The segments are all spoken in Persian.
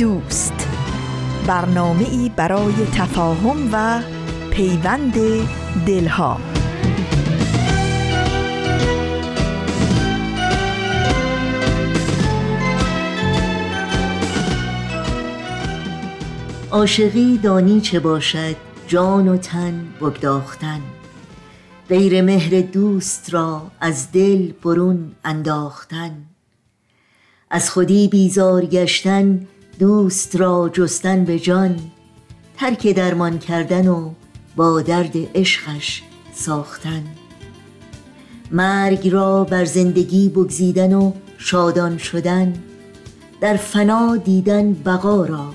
دوست. برنامه ای برای تفاهم و پیوند دلها. عاشقی دانی چه باشد جان و تن بگداختن. غیر مهر دوست را از دل برون انداختن. از خودی بیزار گشتن دوست را جستن به جان ترک درمان کردن و با درد عشقش ساختن. مرگ را بر زندگی بگزیدن و شادان شدن در فنا دیدن بقا را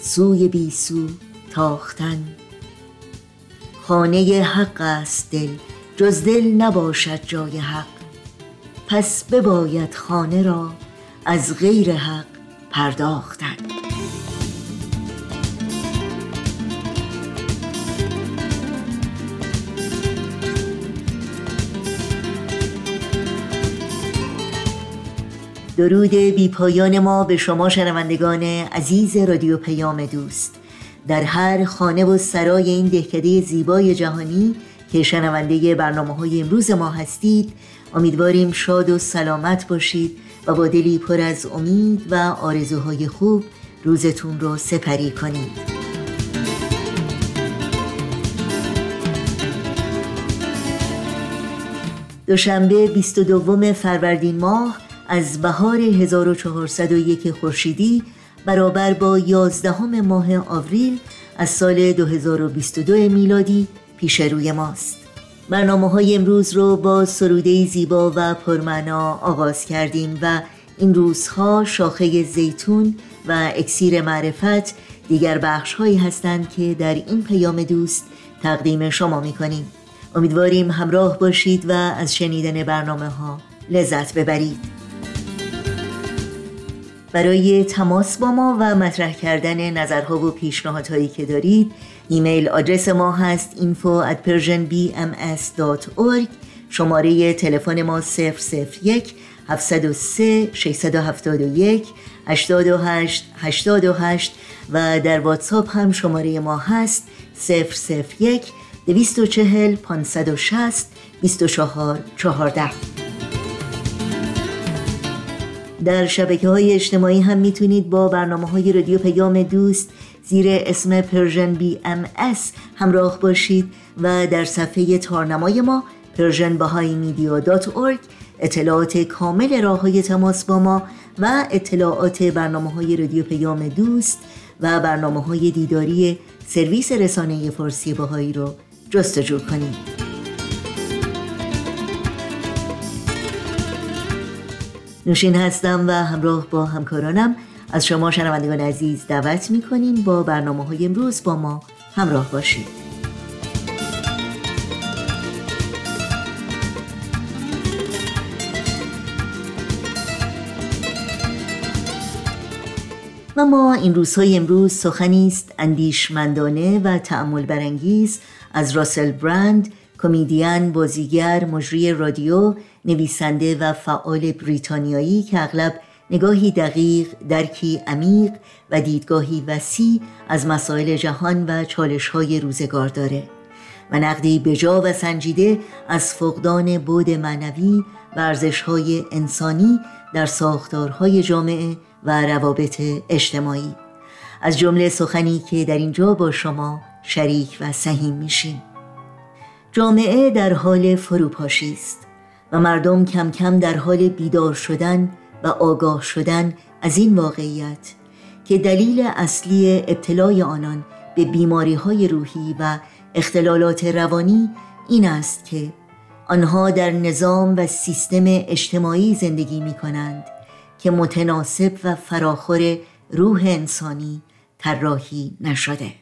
سوی بیسو تاختن. خانه حق است دل جز دل نباشد جای حق. پس بباید خانه را از غیر حق پرداختن. درود بی پایان ما به شما شنوندگان عزیز رادیو پیام دوست. در هر خانه و سرای این دهکده زیبای جهانی که شنونده برنامه های امروز ما هستید امیدواریم شاد و سلامت باشید. و با دلی پر از امید و آرزوهای خوب روزتون رو سپری کنید دوشنبه 22 فروردین ماه از بهار 1401 خورشیدی برابر با 11 ماه آوریل از سال 2022 میلادی پیش روی ماست. برنامه های امروز رو با سروده زیبا و پرمعنا آغاز کردیم و این روزها شاخه زیتون و اکسیر معرفت دیگر بخش هایی هستند که در این پیام دوست تقدیم شما می کنیم امیدواریم همراه باشید و از شنیدن برنامه ها لذت ببرید. برای تماس با ما و مطرح کردن نظرها و پیشنهادهایی که دارید ایمیل آدرس ما هست info at persianbms.org شماره تلفن ما 001 703 671 828 828 و در واتساپ هم شماره ما هست 001 240 560 24 14 در شبکه های اجتماعی هم می‌تونید با برنامه های رادیو پیام دوست زیر اسم Persian BMS همراه باشید و در صفحه تارنمای ما Persian اطلاعات کامل راه های تماس با ما و اطلاعات برنامه های رادیو پیام دوست و برنامه های دیداری سرویس رسانه فارسی بهائی رو جستجو کنید. نوشین هستم و همراه با همکارانم. از شما شنوندگان عزیز دعوت می‌کنیم با برنامه های امروز با ما همراه باشید. و ما این روزهای امروز سخنی است اندیشمندانه و تعمل برانگیز از راسل برند کمدین، بازیگر، مجری رادیو، نویسنده و فعال بریتانیایی که اغلب نگاهی دقیق، درکی عمیق و دیدگاهی وسیع از مسائل جهان و چالش‌های روزگار داره. و نقدی بجا و سنجیده از فقدان بود معنوی و ارزش‌های انسانی در ساختارهای جامعه و روابط اجتماعی. از جمله سخنی که در اینجا با شما شریک و سهیم میشیم. جامعه در حال فروپاشی است. و مردم کم کم در حال بیدار شدن و آگاه شدن از این واقعیت که دلیل اصلی ابتلای آنان به بیماری های روحی و اختلالات روانی این است که آنها در نظام و سیستم اجتماعی زندگی می کنند که متناسب و فراخور روح انسانی طراحی نشده.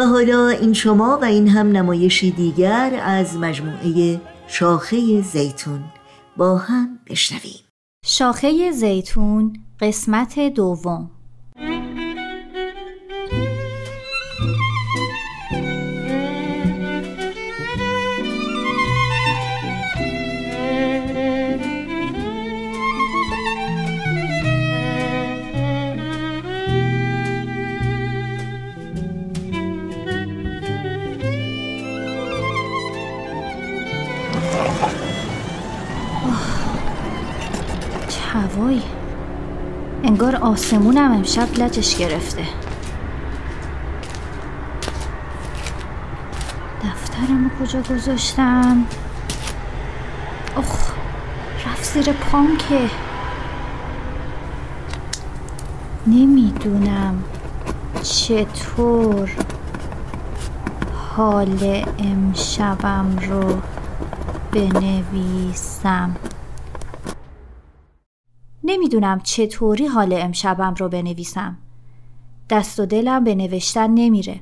و حالا این شما و این هم نمایشی دیگر از مجموعه شاخه زیتون. با هم بشنویم. شاخه زیتون قسمت دوم. انگار آسمونم امشب لجش گرفته. دفترمو کجا گذاشتم؟ اخ رفت زیر پام که. نمی‌دونم چطور حال امشبم رو بنویسم. نمی‌دونم چطوری حال امشبم رو بنویسم. دست و دلم به نوشتن نمیره.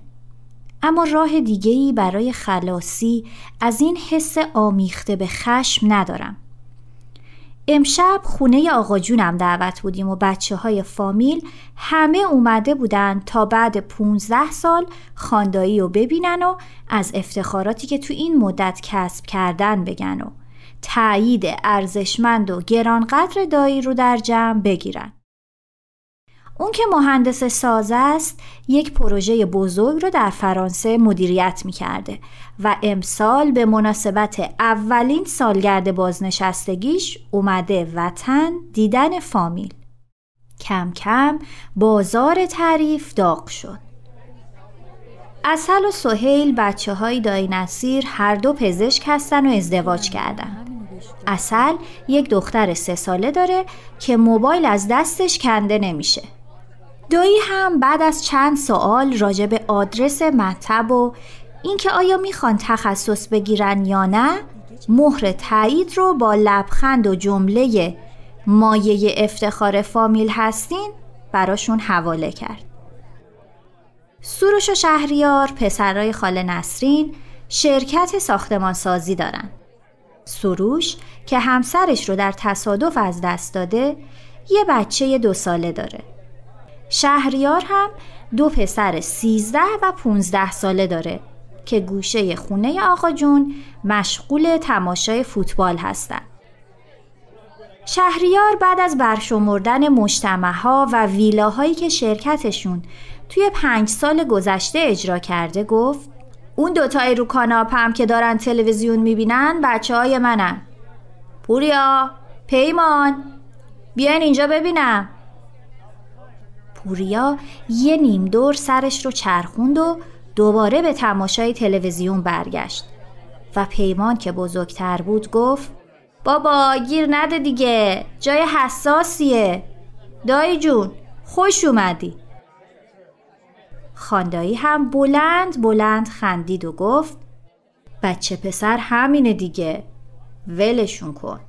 اما راه دیگهی برای خلاصی از این حس آمیخته به خشم ندارم. امشب خونه آقا جونم دعوت بودیم و بچه های فامیل همه اومده بودن تا بعد 15 سال خاندایی رو ببینن و از افتخاراتی که تو این مدت کسب کردن بگن و تایید ارزشمند و گرانقدر دایی رو در جمع بگیرن. اون که مهندس ساز است یک پروژه بزرگ رو در فرانسه مدیریت می کرده و امسال به مناسبت اولین سالگرد بازنشستگیش اومده وطن دیدن فامیل. کم کم بازار تعریف داغ شد. اصل و سهیل بچه های دایی نصیر هر دو پزشک هستن و ازدواج کردن. اصل یک دختر سه ساله داره که موبایل از دستش کنده نمیشه. دایی هم بعد از چند سوال راجع به آدرس مطب و اینکه آیا می‌خوان تخصص بگیرن یا نه مهر تایید رو با لبخند و جمله مایه افتخار فامیل هستین براشون حواله کرد. سروش و شهریار پسرای خاله نسرین شرکت ساختمان سازی دارن. سروش که همسرش رو در تصادف از دست داده یه بچه دو ساله داره. شهریار هم دو پسر سیزده و پونزده ساله داره که گوشه خونه آقا جون مشغول تماشای فوتبال هستن. شهریار بعد از برشمردن مجتمع ها و ویلاهایی که شرکتشون توی پنج سال گذشته اجرا کرده گفت اون دوتای رو کاناپم که دارن تلویزیون می‌بینن بچه های منن. پوریا پیمان. بیاین اینجا ببینم. پوریا یه نیم دور سرش رو چرخوند و دوباره به تماشای تلویزیون برگشت. و پیمان که بزرگتر بود گفت بابا گیر نده دیگه. جای حساسیه. دایی جون خوش اومدی. خاندایی هم بلند بلند خندید و گفت بچه پسر همینه دیگه ولشون کن.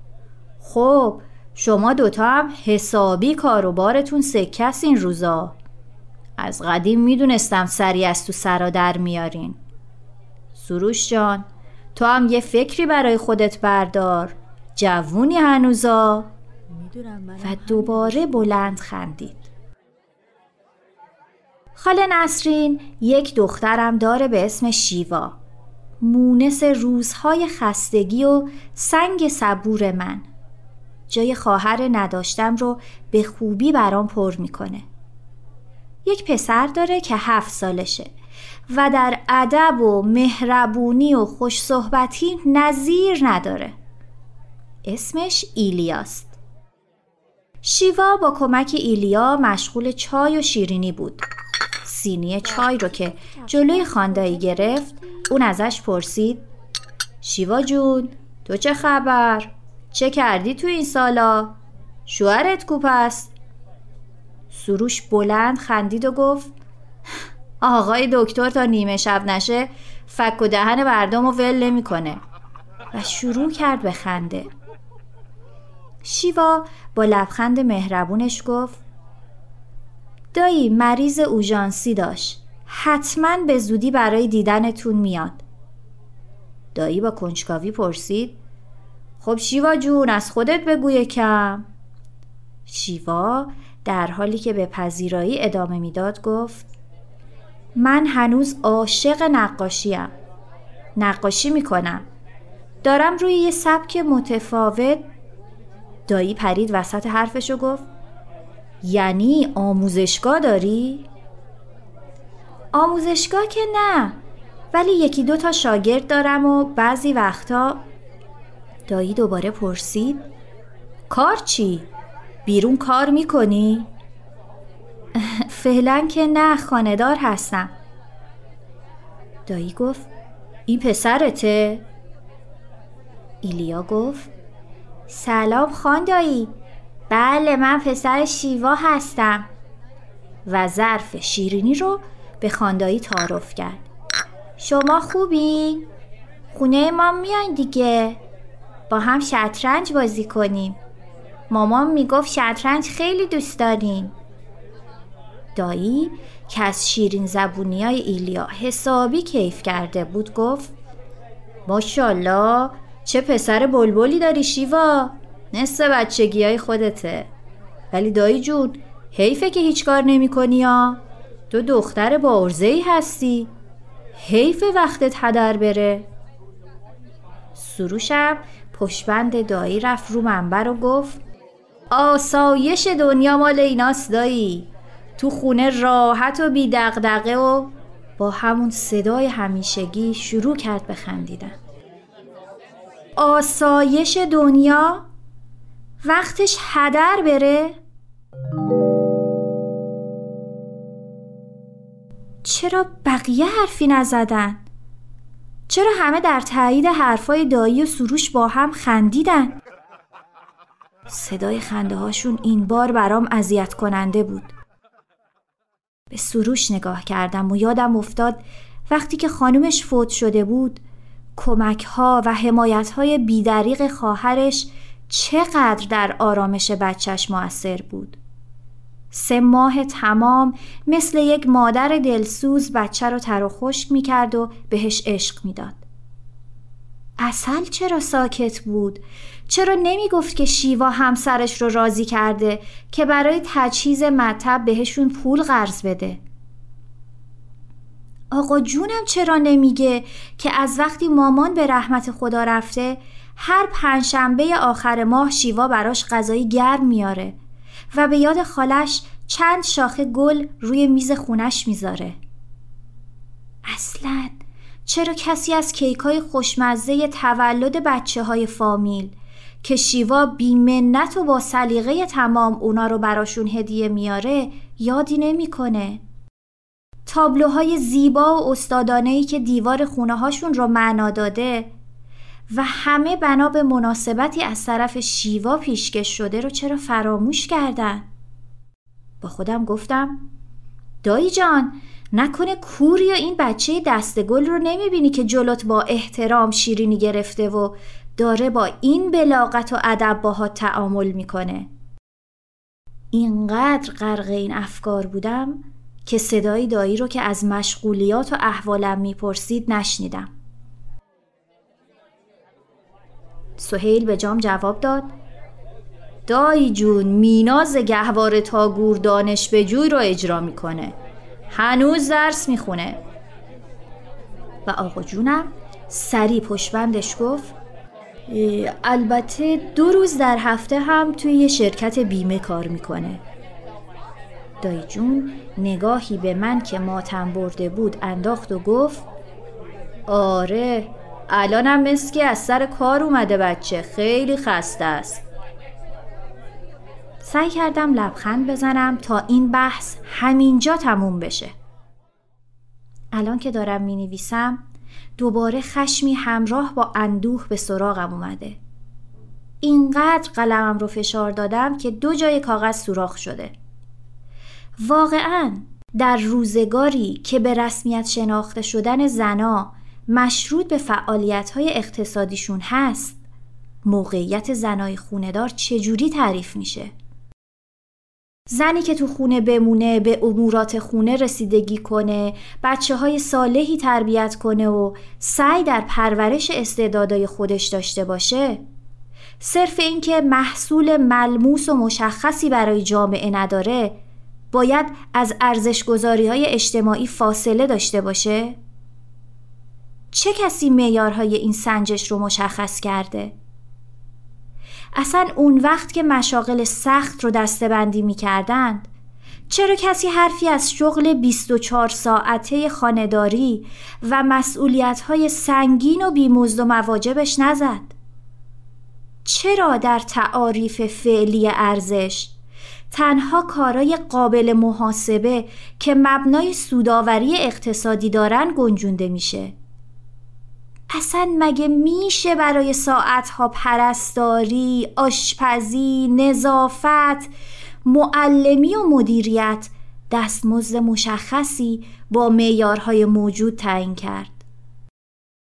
خب شما دوتا هم حسابی کاروبارتون سکس این روزا. از قدیم می‌دونستم سری از تو سرا در میارین. سروش جان تو هم یه فکری برای خودت بردار. جوونی هنوزا. و دوباره بلند خندید. خاله نسرین یک دخترم داره به اسم شیوا. مونس روزهای خستگی و سنگ صبور من. جای خواهر نداشتم رو به خوبی برام پر می‌کنه. یک پسر داره که هفت سالشه و در ادب و مهربونی و خوش صحبتی نظیر نداره. اسمش ایلیاست. شیوا با کمک ایلیا مشغول چای و شیرینی بود. سینی چای رو که جلوی خاندایی گرفت اون ازش پرسید شیوا جون تو چه خبر؟ چه کردی تو این سالا؟ شوهرت کوپ است؟ سروش بلند خندید و گفت آقای دکتر تا نیمه شب نشه فک و دهن مردم و ول نمی‌کنه و شروع کرد به خنده شیوا با لبخند مهربونش گفت دایی مریض اوژانسی داشت. حتما به زودی برای دیدنتون میاد. دایی با کنجکاوی پرسید خب شیوا جون از خودت بگو کم شیوا در حالی که به پذیرایی ادامه می‌داد گفت من هنوز عاشق نقاشیم نقاشی می‌کنم. دارم روی یه سبک متفاوت. دایی پرید وسط حرفشو گفت یعنی آموزشگاه داری؟ آموزشگاه که نه ولی یکی دو تا شاگرد دارم و بعضی وقتا دایی دوباره پرسید کار چی؟ بیرون کار می‌کنی؟ فعلا که نه خاندار هستم دایی گفت این پسرته؟ ایلیا گفت سلام خان دایی بله من پسر شیوا هستم. و ظرف شیرینی رو به خاندایی تعارف کرد. شما خوبی؟ خونه ما میان دیگه. با هم شطرنج بازی کنیم. مامان می‌گفت شطرنج خیلی دوست داریم دایی که از شیرین زبونی های ایلیا حسابی کیف کرده بود گفت ماشالله چه پسر بلبلی داری شیوا. نصف بچگی های خودته. ولی دایی جون حیفه که هیچ کار نمی کنی یا؟ تو دختر با ارزهی هستی. حیف وقتت هدر بره. سروشم پشبند دایی رفت رو منبر و گفت آسایش دنیا مال ایناست دایی. تو خونه راحت و بی دغدغه و با همون صدای همیشگی شروع کرد به خندیدن. آسایش دنیا وقتش هدر بره چرا بقیه حرفی نزدن؟ چرا همه در تایید حرفای دایی و سروش با هم خندیدن؟ صدای خنده هاشون این بار برام اذیت کننده بود. به سروش نگاه کردم و یادم افتاد وقتی که خانومش فوت شده بود کمک ها و حمایت های بیدریق خواهرش چقدر در آرامش بچهش موثر بود. سه ماه تمام مثل یک مادر دلسوز بچه رو تر و خشک می کرد و بهش عشق می‌داد. اصل چرا ساکت بود؟ چرا نمی گفت که شیوا همسرش رو راضی کرده که برای تجهیز مطب بهشون پول قرض بده؟ آقا جونم چرا نمیگه که از وقتی مامان به رحمت خدا رفته هر پنجشنبه آخر ماه شیوا براش غذای گرم میاره و به یاد خالش چند شاخه گل روی میز خونش می‌ذاره اصلا چرا کسی از کیکای خوشمزه تولد بچه های فامیل که شیوا بیمنت و با سلیقه تمام اونا رو براشون هدیه میاره یادی نمی‌کنه. تابلوهای زیبا و استادانهی که دیوار خونه هاشون رو معنا داده و همه بنا به مناسبتی از طرف شیوا پیشکش شده رو چرا فراموش کردن؟ با خودم گفتم دایی جان نکنه کوری یا این بچه دستگل رو نمی‌بینی که جلوت با احترام شیرینی گرفته و داره با این بلاغت و ادب باها تعامل می‌کنه اینقدر غرق این افکار بودم که صدای دایی رو که از مشغولیات و احوالم می‌پرسید نشنیدم سهیل به جام جواب داد. دایی جون میناز گهوار تا گور دانش به جوی رو اجرا می‌کنه. هنوز درس می‌خونه. و آقا جونم سری پشبندش گفت البته دو روز در هفته هم توی یه شرکت بیمه کار می‌کنه. دایی جون نگاهی به من که ماتم برده بود انداخت و گفت آره الانم مثل که از سر کار اومده بچه خیلی خسته است. سعی کردم لبخند بزنم تا این بحث همینجا تموم بشه. الان که دارم می نویسم دوباره خشمی همراه با اندوه به سراغم اومده. اینقدر قلمم رو فشار دادم که دو جای کاغذ سوراخ شده. واقعا در روزگاری که به رسمیت شناخته شدن زنا مشروط به فعالیت های اقتصادیشون هست موقعیت زنای خوندار چجوری تعریف میشه؟ زنی که تو خونه بمونه به امورات خونه رسیدگی کنه بچه های صالحی تربیت کنه و سعی در پرورش استعدادای خودش داشته باشه صرف اینکه محصول ملموس و مشخصی برای جامعه نداره باید از ارزشگذاری های اجتماعی فاصله داشته باشه؟ چه کسی معیارهای این سنجش رو مشخص کرده؟ اصلا اون وقت که مشاغل سخت رو دستبندی می کردند چرا کسی حرفی از شغل 24 ساعته خانداری و مسئولیت های سنگین و بیمزد و مواجبش نزد؟ چرا در تعاریف فعلی ارزش تنها کارای قابل محاسبه که مبنای سوداوری اقتصادی دارن گنجونده میشه اصلا مگه میشه برای ساعتها پرستاری، آشپزی، نظافت، معلمی و مدیریت دستمزد مشخصی با معیارهای موجود تعیین کرد؟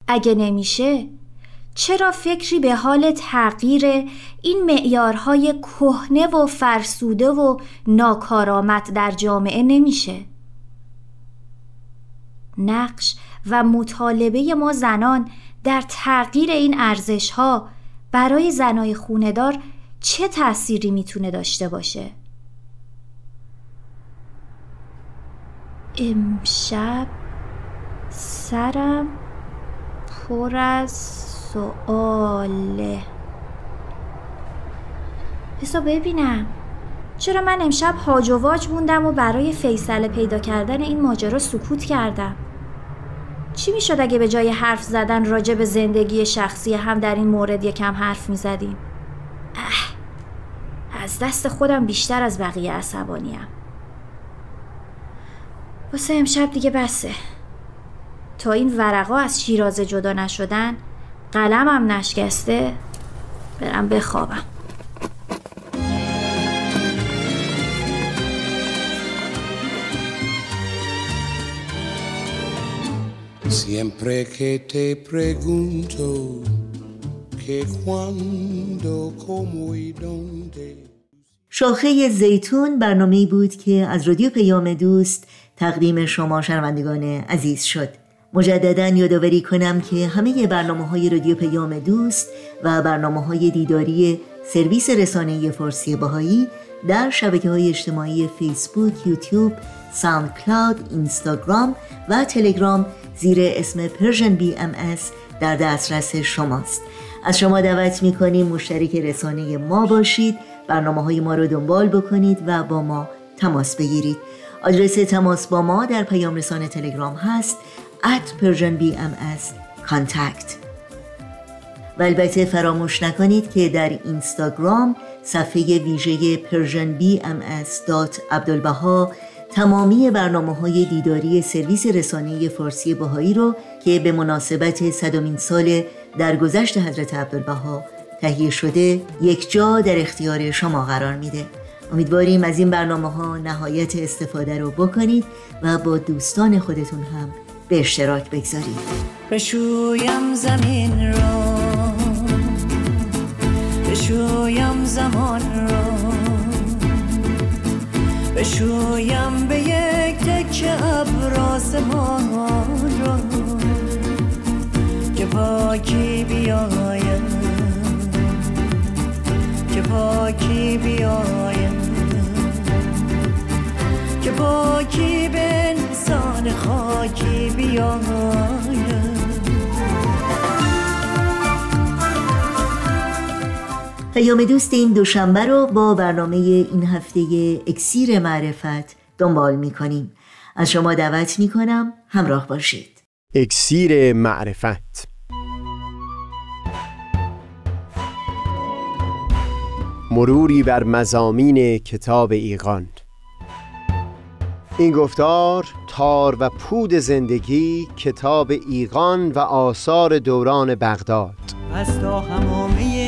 اگه نمیشه چرا فکری به حال تغییر این معیارهای کهنه و فرسوده و ناکارآمد در جامعه نمیشه؟ نقش و مطالبه ما زنان در تغییر این ارزش ها برای زنای خوندار چه تأثیری می‌تونه داشته باشه؟ امشب سرم پر از سواله. بسا ببینم. چرا من امشب هاج و موندم و برای فیصله پیدا کردن این ماجرا سکوت کردم؟ چی می‌شد اگه به جای حرف زدن راجع به زندگی شخصی هم در این مورد یکم حرف می‌زدیم؟ از دست خودم بیشتر از بقیه عصبانیم. واسه امشب دیگه بسه. تا این ورقا از شیرازه جدا نشدن قلمم نشکسته برم بخوابم. Siempre que te pregunto que cuando, como y donde. شاخه زیتون برنامه بود که از رادیو پیام دوست تقدیم شما شنوندگان عزیز شد مجددا یادآوری کنم که همه برنامه های رادیو پیام دوست و برنامه های دیداری سرویس رسانه فارسی بهایی در شبکه های اجتماعی فیسبوک، یوتیوب، ساوند کلاود، اینستاگرام و تلگرام زیر اسم Persian BMS در دسترس شماست. از شما دعوت می کنیم مشترک رسانه ما باشید برنامه های ما رو دنبال بکنید و با ما تماس بگیرید. آدرس تماس با ما در پیام رسانه تلگرام هست at persianbms contact. و البته فراموش نکنید که در اینستاگرام صفحه ویژه پرژن عبدالبها تمامی برنامه های دیداری سرویس رسانه فارسی باهایی رو که به مناسبت صدامین سال درگذشت حضرت عبدالبها تهیه شده یک جا در اختیار شما قرار میده. امیدواریم از این برنامه ها نهایت استفاده رو بکنید و با دوستان خودتون هم به اشتراک بگذارید. بشویم زمین را بشویم زمان را بشویم به یک تکه ابراز ما را که پاکی بیایم که پاکی بیایم که پاکی به انسان خاکی بیایم. پیام دوست این دوشنبه رو با برنامه این هفته اکسیر معرفت دنبال می کنیم از شما دعوت می کنم همراه باشید. اکسیر معرفت. مروری بر مزامین کتاب ایقان این گفتار تار و پود زندگی کتاب ایقان و آثار دوران بغداد. از تا همامه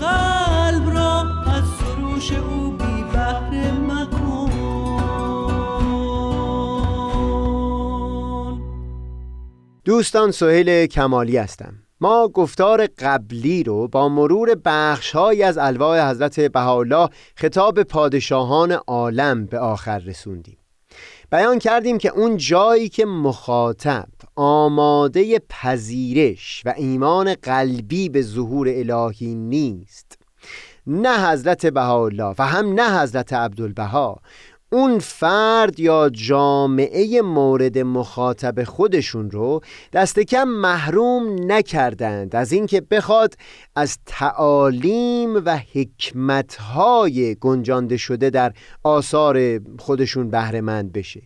قلب را از سروش او بی مکن. دوستان سهیل کمالی هستم. ما گفتار قبلی رو با مرور بخشهایی از الواح حضرت بهاءالله خطاب پادشاهان عالم به آخر رسوندیم. بیان کردیم که اون جایی که مخاطب آماده پذیرش و ایمان قلبی به ظهور الهی نیست نه حضرت بهاءالله و هم نه حضرت عبدالبها اون فرد یا جامعه مورد مخاطب خودشون رو دست کم محروم نکردند. از اینکه بخواد از تعالیم و حکمتهای گنجانده شده در آثار خودشون بهرهمند بشه.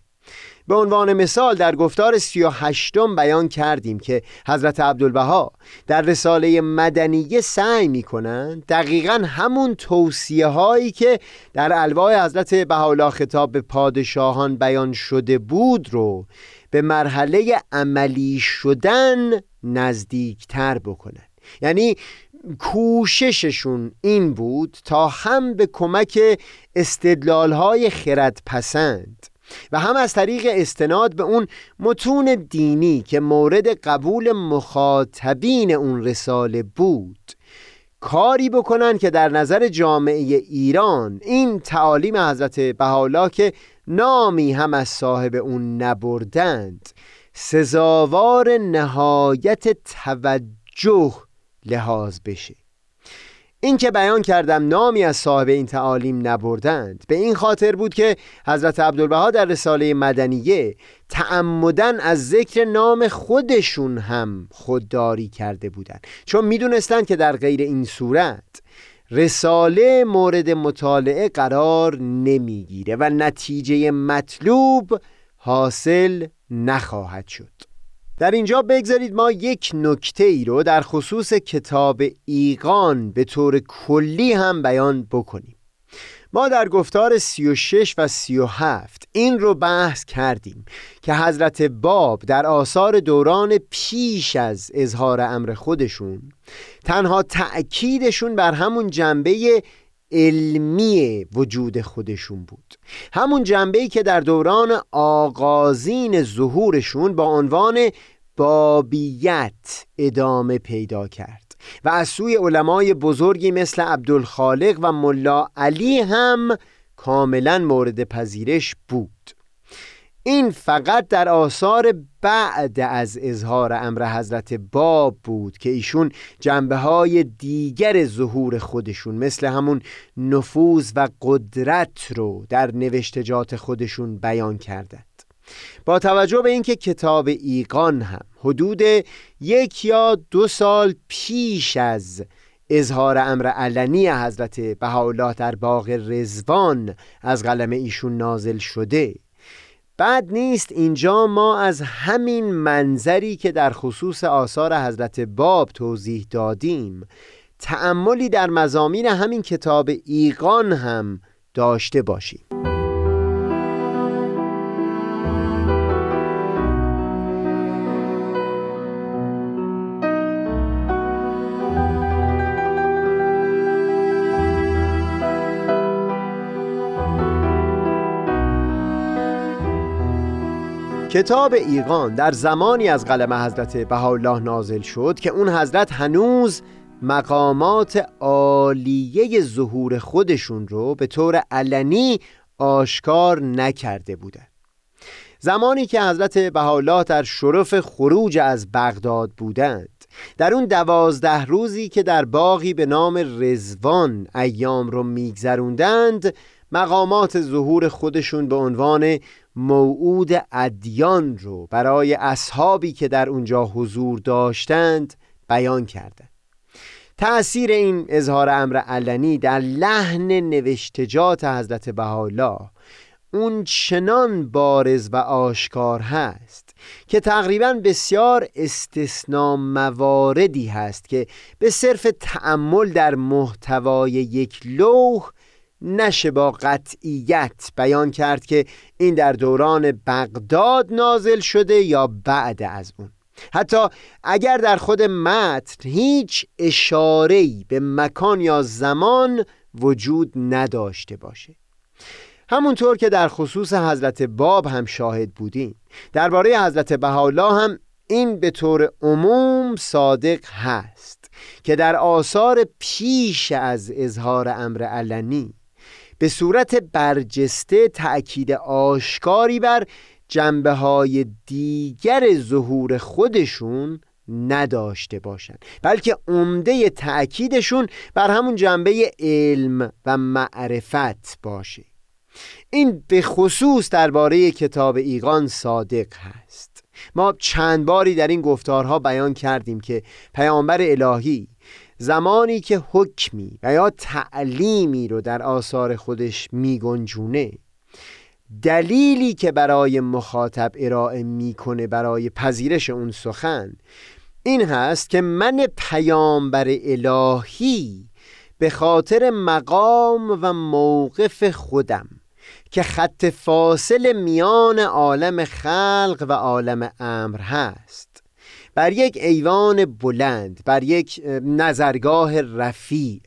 به عنوان مثال در گفتار سی هشتم بیان کردیم که حضرت عبدالبها در رساله مدنیه سعی می کنند دقیقا همون توصیه هایی که در الواح حضرت بهاءالله خطاب به پادشاهان بیان شده بود رو به مرحله عملی شدن نزدیکتر بکنند. یعنی کوشششون این بود تا هم به کمک استدلال های خرد پسند و هم از طریق استناد به اون متون دینی که مورد قبول مخاطبین اون رساله بود کاری بکنن که در نظر جامعه ایران این تعالیم حضرت بهاءالله که نامی هم از صاحب اون نبردند سزاوار نهایت توجه لحاظ بشه. این که بیان کردم نامی از صاحب این تعالیم نبردند. به این خاطر بود که حضرت عبدالبها در رساله مدنیه تعمدن از ذکر نام خودشون هم خودداری کرده بودند. چون می‌دونستند که در غیر این صورت رساله مورد مطالعه قرار نمی‌گیره و نتیجه مطلوب حاصل نخواهد شد. در اینجا بگذارید ما یک نکته ای رو در خصوص کتاب ایقان به طور کلی هم بیان بکنیم. ما در گفتار 36 و 37 این رو بحث کردیم که حضرت باب در آثار دوران پیش از اظهار امر خودشون تنها تأکیدشون بر همون جنبه علمی وجود خودشون بود. همون جنبه که در دوران آغازین ظهورشون با عنوان بابیت ادامه پیدا کرد. و از سوی علمای بزرگی مثل عبدالخالق و ملا علی هم کاملا مورد پذیرش بود. این فقط در آثار بعد از اظهار امر حضرت باب بود که ایشون جنبه های دیگر ظهور خودشون مثل همون نفوذ و قدرت رو در نوشتجات خودشون بیان کردند. با توجه به اینکه کتاب ایقان هم حدود یک یا دو سال پیش از اظهار امر علنی حضرت بهاءالله در باغ رزوان از قلم ایشون نازل شده بعد نیست اینجا ما از همین منظری که در خصوص آثار حضرت باب توضیح دادیم. تأملی در مزامین همین کتاب ایقان هم داشته باشیم. کتاب ایقان در زمانی از قلم حضرت بهاءالله نازل شد که اون حضرت هنوز مقامات عالیه ظهور خودشون رو به طور علنی آشکار نکرده بودند زمانی که حضرت بهاءالله در شرف خروج از بغداد بودند در اون دوازده روزی که در باغی به نام رزوان ایام رو میگذروندند مقامات ظهور خودشون به عنوان موعود ادیان رو برای اصحابی که در اونجا حضور داشتند بیان کردند تأثیر این اظهار امر علنی در لحن نوشتجات حضرت بهاءالله اون چنان بارز و آشکار هست که تقریبا بسیار استثنا مواردی هست که به صرف تأمل در محتوای یک لوح نشه با قطعیت بیان کرد که این در دوران بغداد نازل شده یا بعد از اون. حتی اگر در خود متن هیچ اشاره‌ای به مکان یا زمان وجود نداشته باشه. همونطور که در خصوص حضرت باب هم شاهد بودیم. درباره حضرت بهاءالله هم این به طور عموم صادق هست که در آثار پیش از اظهار امر علنی به صورت برجسته تأکید آشکاری بر جنبه های دیگر ظهور خودشون نداشته باشند بلکه عمده تأکیدشون بر همون جنبه علم و معرفت باشه. این به خصوص درباره کتاب ایقان صادق هست. ما چند باری در این گفتارها بیان کردیم که پیامبر الهی زمانی که حکمی و یا تعلیمی رو در آثار خودش میگنجونه دلیلی که برای مخاطب ارائه می‌کنه برای پذیرش اون سخن این هست که من پیامبر الهی به خاطر مقام و موقف خودم که خط فاصل میان عالم خلق و عالم امر هست. بر یک ایوان بلند بر یک نظرگاه رفیع.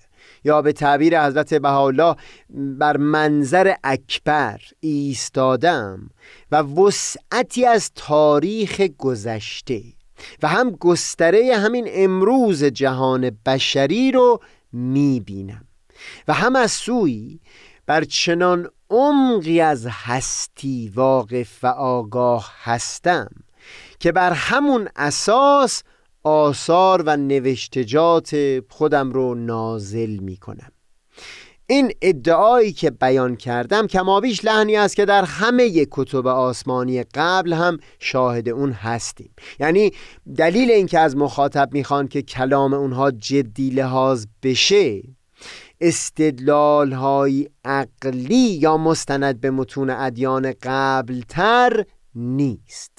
یا به تعبیر حضرت بهاءالله بر منظر اکبر ایستادم و وسعتی از تاریخ گذشته و هم گستره همین امروز جهان بشری رو می‌بینم و هم از سوی بر چنان عمقی از هستی واقف و آگاه هستم. که بر همون اساس آثار و نوشتجات خودم رو نازل می کنم این ادعایی که بیان کردم کمابیش لحنی است که در همه کتب آسمانی قبل هم شاهد اون هستیم. یعنی دلیل اینکه از مخاطب می‌خوان که کلام اونها جدی لحاظ بشه استدلال های عقلی یا مستند به متون ادیان قبلتر نیست.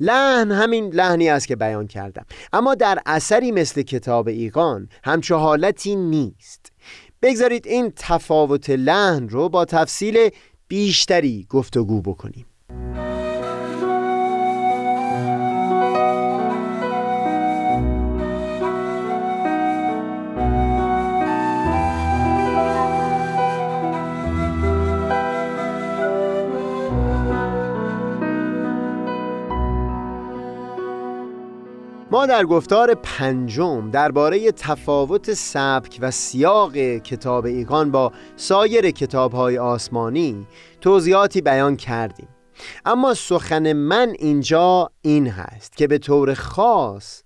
لحن همین لحنی است که بیان کردم. اما در اثری مثل کتاب ایقان همچو حالتی نیست. بگذارید این تفاوت لحن رو با تفصیل بیشتری گفتگو بکنیم. ما در گفتار پنجم درباره تفاوت سبک و سیاق کتاب ایقان با سایر کتابهای آسمانی توضیحاتی بیان کردیم. اما سخن من اینجا این هست که به طور خاص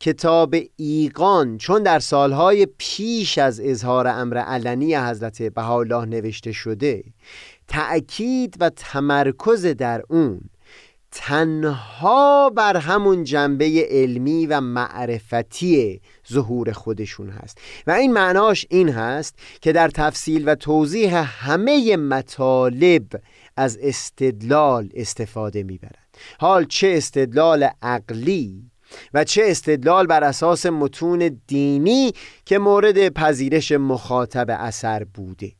کتاب ایقان چون در سالهای پیش از اظهار امر علنی حضرت بهاءالله نوشته شده تأکید و تمرکز در اون تنها بر همون جنبه علمی و معرفتی ظهور خودشون هست. و این معناش این هست که در تفصیل و توضیح همه مطالب از استدلال استفاده می‌برند. حال چه استدلال عقلی و چه استدلال بر اساس متون دینی که مورد پذیرش مخاطب اثر بوده.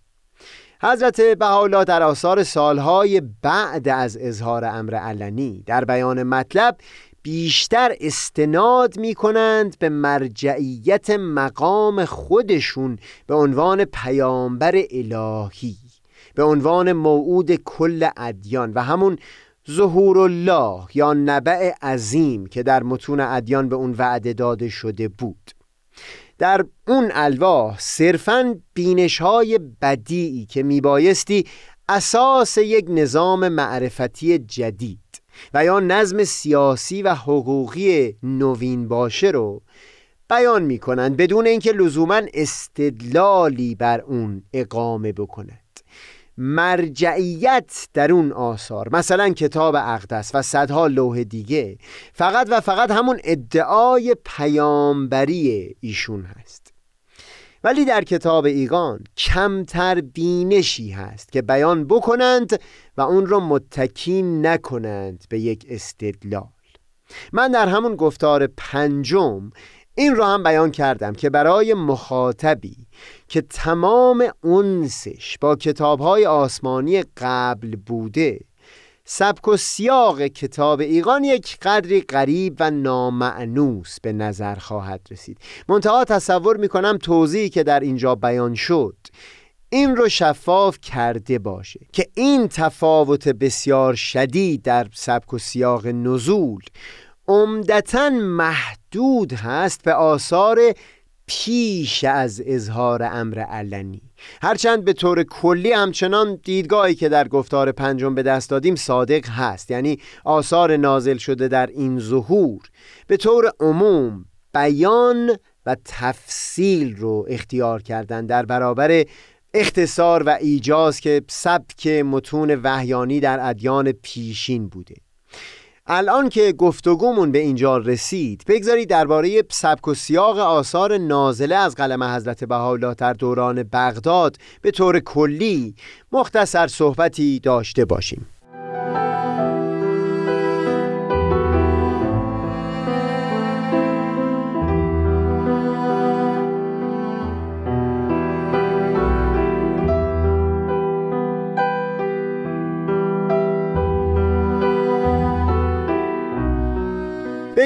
حضرت بهاءالله در آثار سالهای بعد از اظهار امر علنی در بیان مطلب بیشتر استناد می کنند به مرجعیت مقام خودشون به عنوان پیامبر الهی به عنوان موعود کل ادیان و همون ظهور الله یا نبع عظیم که در متون ادیان به اون وعده داده شده بود. در اون الواح صرفا بینش های بدیعی که میبایستی اساس یک نظام معرفتی جدید و یا نظم سیاسی و حقوقی نوین باشه رو بیان می‌کنند بدون اینکه لزوما استدلالی بر اون اقامه بکنه. مرجعیت در اون آثار. مثلا کتاب اقدس و صدها لوح دیگه. فقط و فقط همون ادعای پیامبری ایشون هست. ولی در کتاب ایگان کمتر بینشی هست که بیان بکنند و اون رو متکی نکنند به یک استدلال. من در همون گفتار پنجم این را هم بیان کردم که برای مخاطبی که تمام اونسش با کتابهای آسمانی قبل بوده. سبک و سیاق کتاب ایقان یک قدری غریب و نامعنوس به نظر خواهد رسید. منتها تصور می‌کنم توضیحی که در اینجا بیان شد این رو شفاف کرده باشه که این تفاوت بسیار شدید در سبک و سیاق نزول عمدتا محدود هست به آثار پیش از اظهار امر علنی. هرچند به طور کلی همچنان دیدگاهی که در گفتار پنجم به دست دادیم صادق هست یعنی آثار نازل شده در این ظهور. به طور عموم بیان و تفصیل رو اختیار کردن در برابر اختصار و ایجاز که سبک متون وحیانی در ادیان پیشین بوده. الان که گفتگومون به اینجا رسید بگذارید درباره سبک و سیاق آثار نازله از قلم حضرت بهاءالله در دوران بغداد به طور کلی مختصر صحبتی داشته باشیم.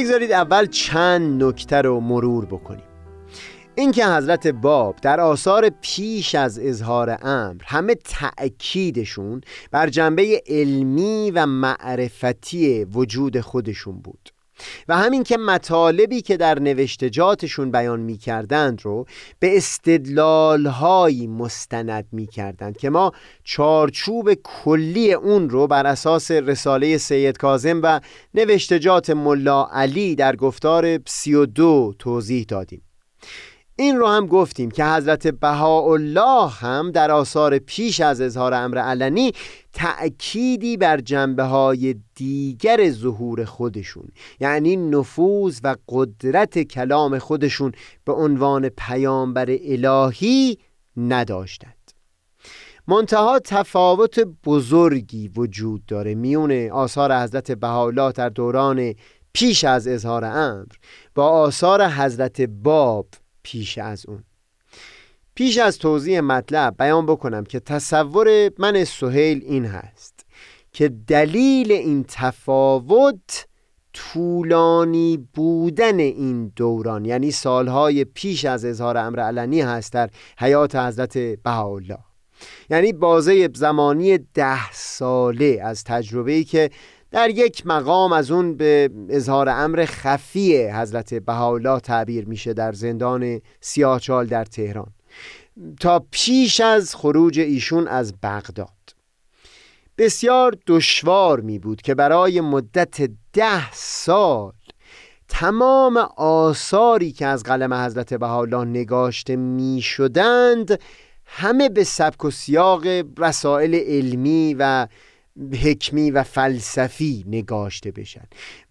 بگذارید اول چند نکته رو مرور بکنیم. اینکه حضرت باب در آثار پیش از اظهار امر همه تأکیدشون بر جنبه علمی و معرفتی وجود خودشون بود. و همین که مطالبی که در نوشتجاتشون بیان می کردند رو به استدلالهایی مستند می کردند که ما چارچوب کلی اون رو بر اساس رساله سید کازم و نوشتجات ملا علی در گفتار 32 توضیح دادیم. این رو هم گفتیم که حضرت بهاءالله هم در آثار پیش از اظهار امر علنی تأکیدی بر جنبه های دیگر ظهور خودشون یعنی نفوذ و قدرت کلام خودشون به عنوان پیامبر الهی نداشتند. منتها تفاوت بزرگی وجود داره میون آثار حضرت بهاءالله در دوران پیش از اظهار امر با آثار حضرت باب پیش از اون. پیش از توضیح مطلب بیان بکنم که تصور من سهیل این هست که دلیل این تفاوت طولانی بودن این دوران یعنی سالهای پیش از اظهار امر علنی هست در حیات حضرت بهاءالله. یعنی بازه زمانی ده ساله از تجربه‌ای که در یک مقام از اون به اظهار امر خفی حضرت بهاءالله تعبیر میشه در زندان سیاهچال در تهران. تا پیش از خروج ایشون از بغداد. بسیار دشوار می بود که برای مدت ده سال تمام آثاری که از قلم حضرت بهاءالله نگاشته می شدند همه به سبک و سیاق رسائل علمی و حکمی و فلسفی نگاشته بشن.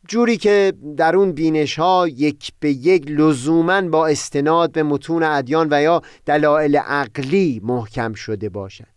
جوری که در اون بینش ها یک به یک لزوما با استناد به متون ادیان و یا دلایل عقلی محکم شده باشند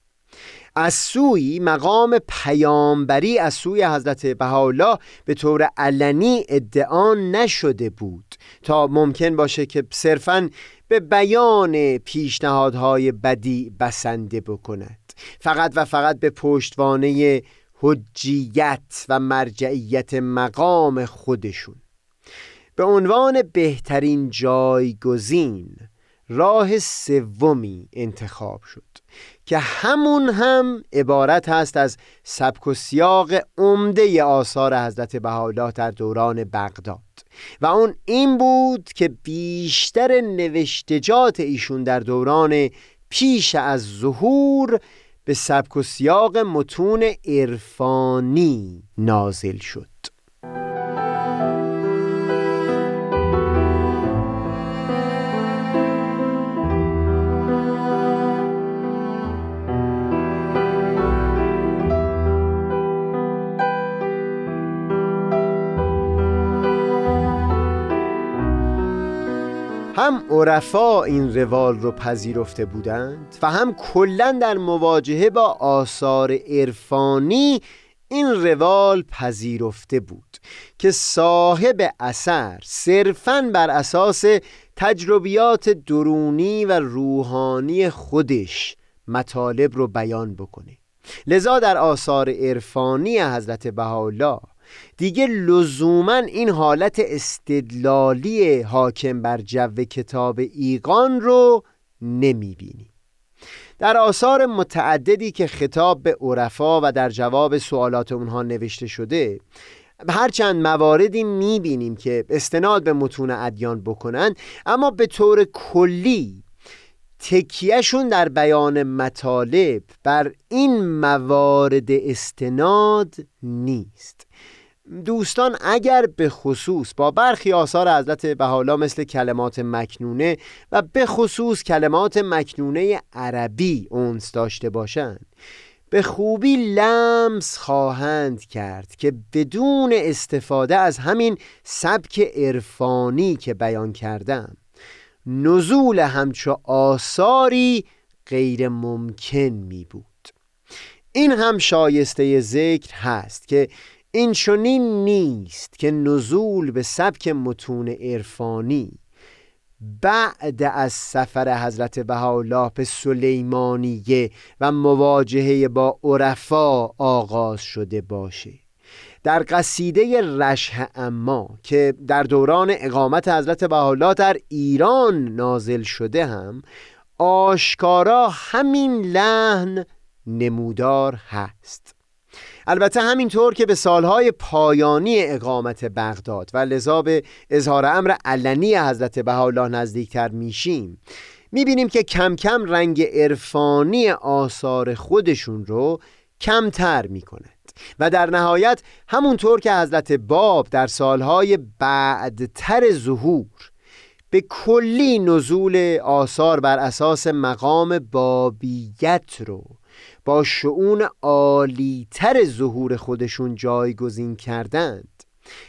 از سوی مقام پیامبری از سوی حضرت بهاءالله به طور علنی ادعا نشده بود تا ممکن باشه که صرفا به بیان پیشنهادهای بدی بسنده بکند فقط و فقط به پشتوانه حجیت و مرجعیت مقام خودشون. به عنوان بهترین جایگزین راه سومی انتخاب شد که همون هم عبارت هست از سبک و سیاق عمده آثار حضرت بهاءالله در دوران بغداد و اون این بود که بیشتر نوشتجات ایشون در دوران پیش از ظهور به سبک و سیاق متون عرفانی نازل شد. هم عرفا این روال رو پذیرفته بودند و هم کلا در مواجهه با آثار عرفانی این روال پذیرفته بود که صاحب اثر صرفا بر اساس تجربیات درونی و روحانی خودش مطالب رو بیان بکنه. لذا در آثار عرفانی حضرت بهاءالله دیگه لزوما این حالت استدلالی حاکم بر جو کتاب ایقان رو نمی‌بینی. در آثار متعددی که خطاب به عرفا و در جواب سوالات اونها نوشته شده هرچند مواردی می‌بینیم که استناد به متون ادیان بکنن اما به طور کلی تکیهشون در بیان مطالب بر این موارد استناد نیست. دوستان اگر به خصوص با برخی آثار حضرت بحالا مثل کلمات مکنونه و به خصوص کلمات مکنونه عربی اونس داشته باشند به خوبی لمس خواهند کرد که بدون استفاده از همین سبک عرفانی که بیان کردم نزول همچو آثاری غیر ممکن می بود این هم شایسته ذکر هست که این چنین نیست که نزول به سبک متون عرفانی بعد از سفر حضرت بهاءالله به سلیمانیه و مواجهه با عرفا آغاز شده باشه. در قصیده رشح اما که در دوران اقامت حضرت بهاءالله در ایران نازل شده هم آشکارا همین لحن نمودار هست. البته همینطور که به سالهای پایانی اقامت بغداد و لذا به اظهار امر علنی حضرت بهاءالله نزدیکتر میشیم می‌بینیم که کم کم رنگ عرفانی آثار خودشون رو کمتر می‌کنه و در نهایت همونطور که حضرت باب در سالهای بعدتر ظهور به کلی نزول آثار بر اساس مقام بابیت رو با شعون عالیتر ظهور خودشون جایگزین کردند.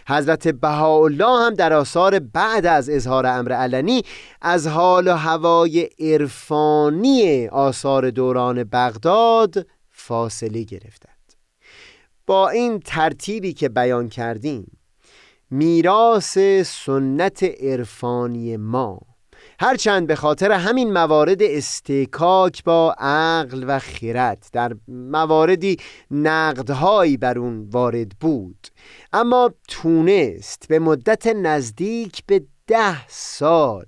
حضرت بهاءالله هم در آثار بعد از اظهار امر علنی از حال و هوای عرفانی آثار دوران بغداد فاصله گرفتند. با این ترتیبی که بیان کردیم میراث سنت عرفانی ما هرچند به خاطر همین موارد استکاک با عقل و خیرت در مواردی نقدهایی بر اون وارد بود. اما تونست به مدت نزدیک به ده سال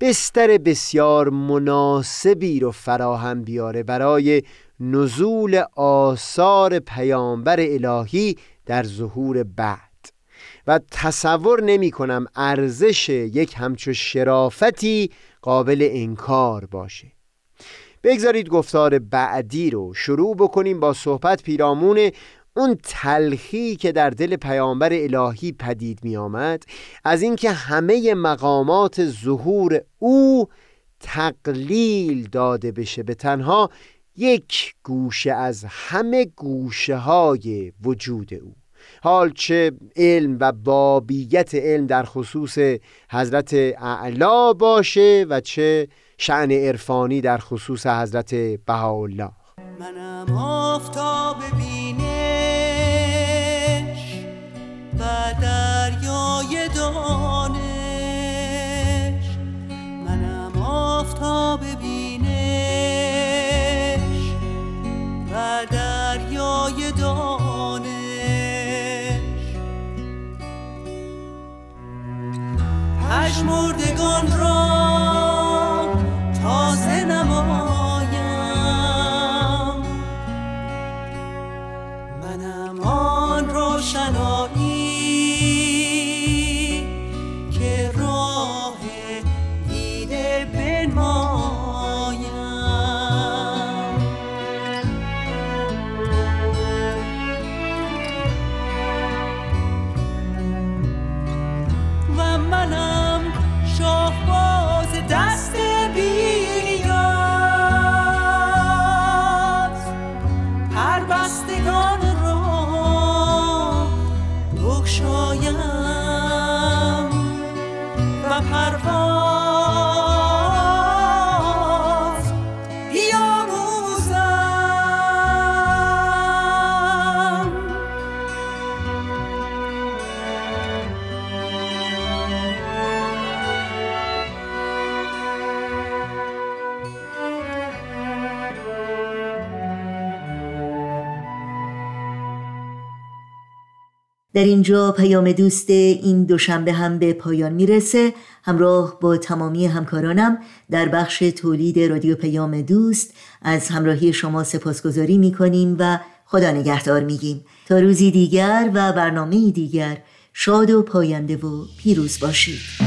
بستر بسیار مناسبی رو فراهم بیاره برای نزول آثار پیامبر الهی در ظهور بعد. و تصور نمی کنم ارزش یک همچو شرافتی قابل انکار باشه. بگذارید گفتار بعدی رو شروع بکنیم با صحبت پیرامون اون تلخی که در دل پیامبر الهی پدید می آمد از اینکه همه مقامات ظهور او تقلیل داده بشه به تنها یک گوشه از همه گوشه های وجود او. حال چه علم و بابیت علم در خصوص حضرت اعلا باشه و چه شعن عرفانی در خصوص حضرت بهاءالله. منم آفتاب بینش و دریای دانش. منم آفتاب دریای دانش. پشمردگان را تازه نمایم. منم آن روشنایی در اینجا پیام دوست این دوشنبه هم به پایان می‌رسه. همراه با تمامی همکارانم در بخش تولید رادیو پیام دوست از همراهی شما سپاسگزاری می‌کنیم و خدا نگهدار میگیم. تا روزی دیگر و برنامه دیگر شاد و پاینده و پیروز باشید.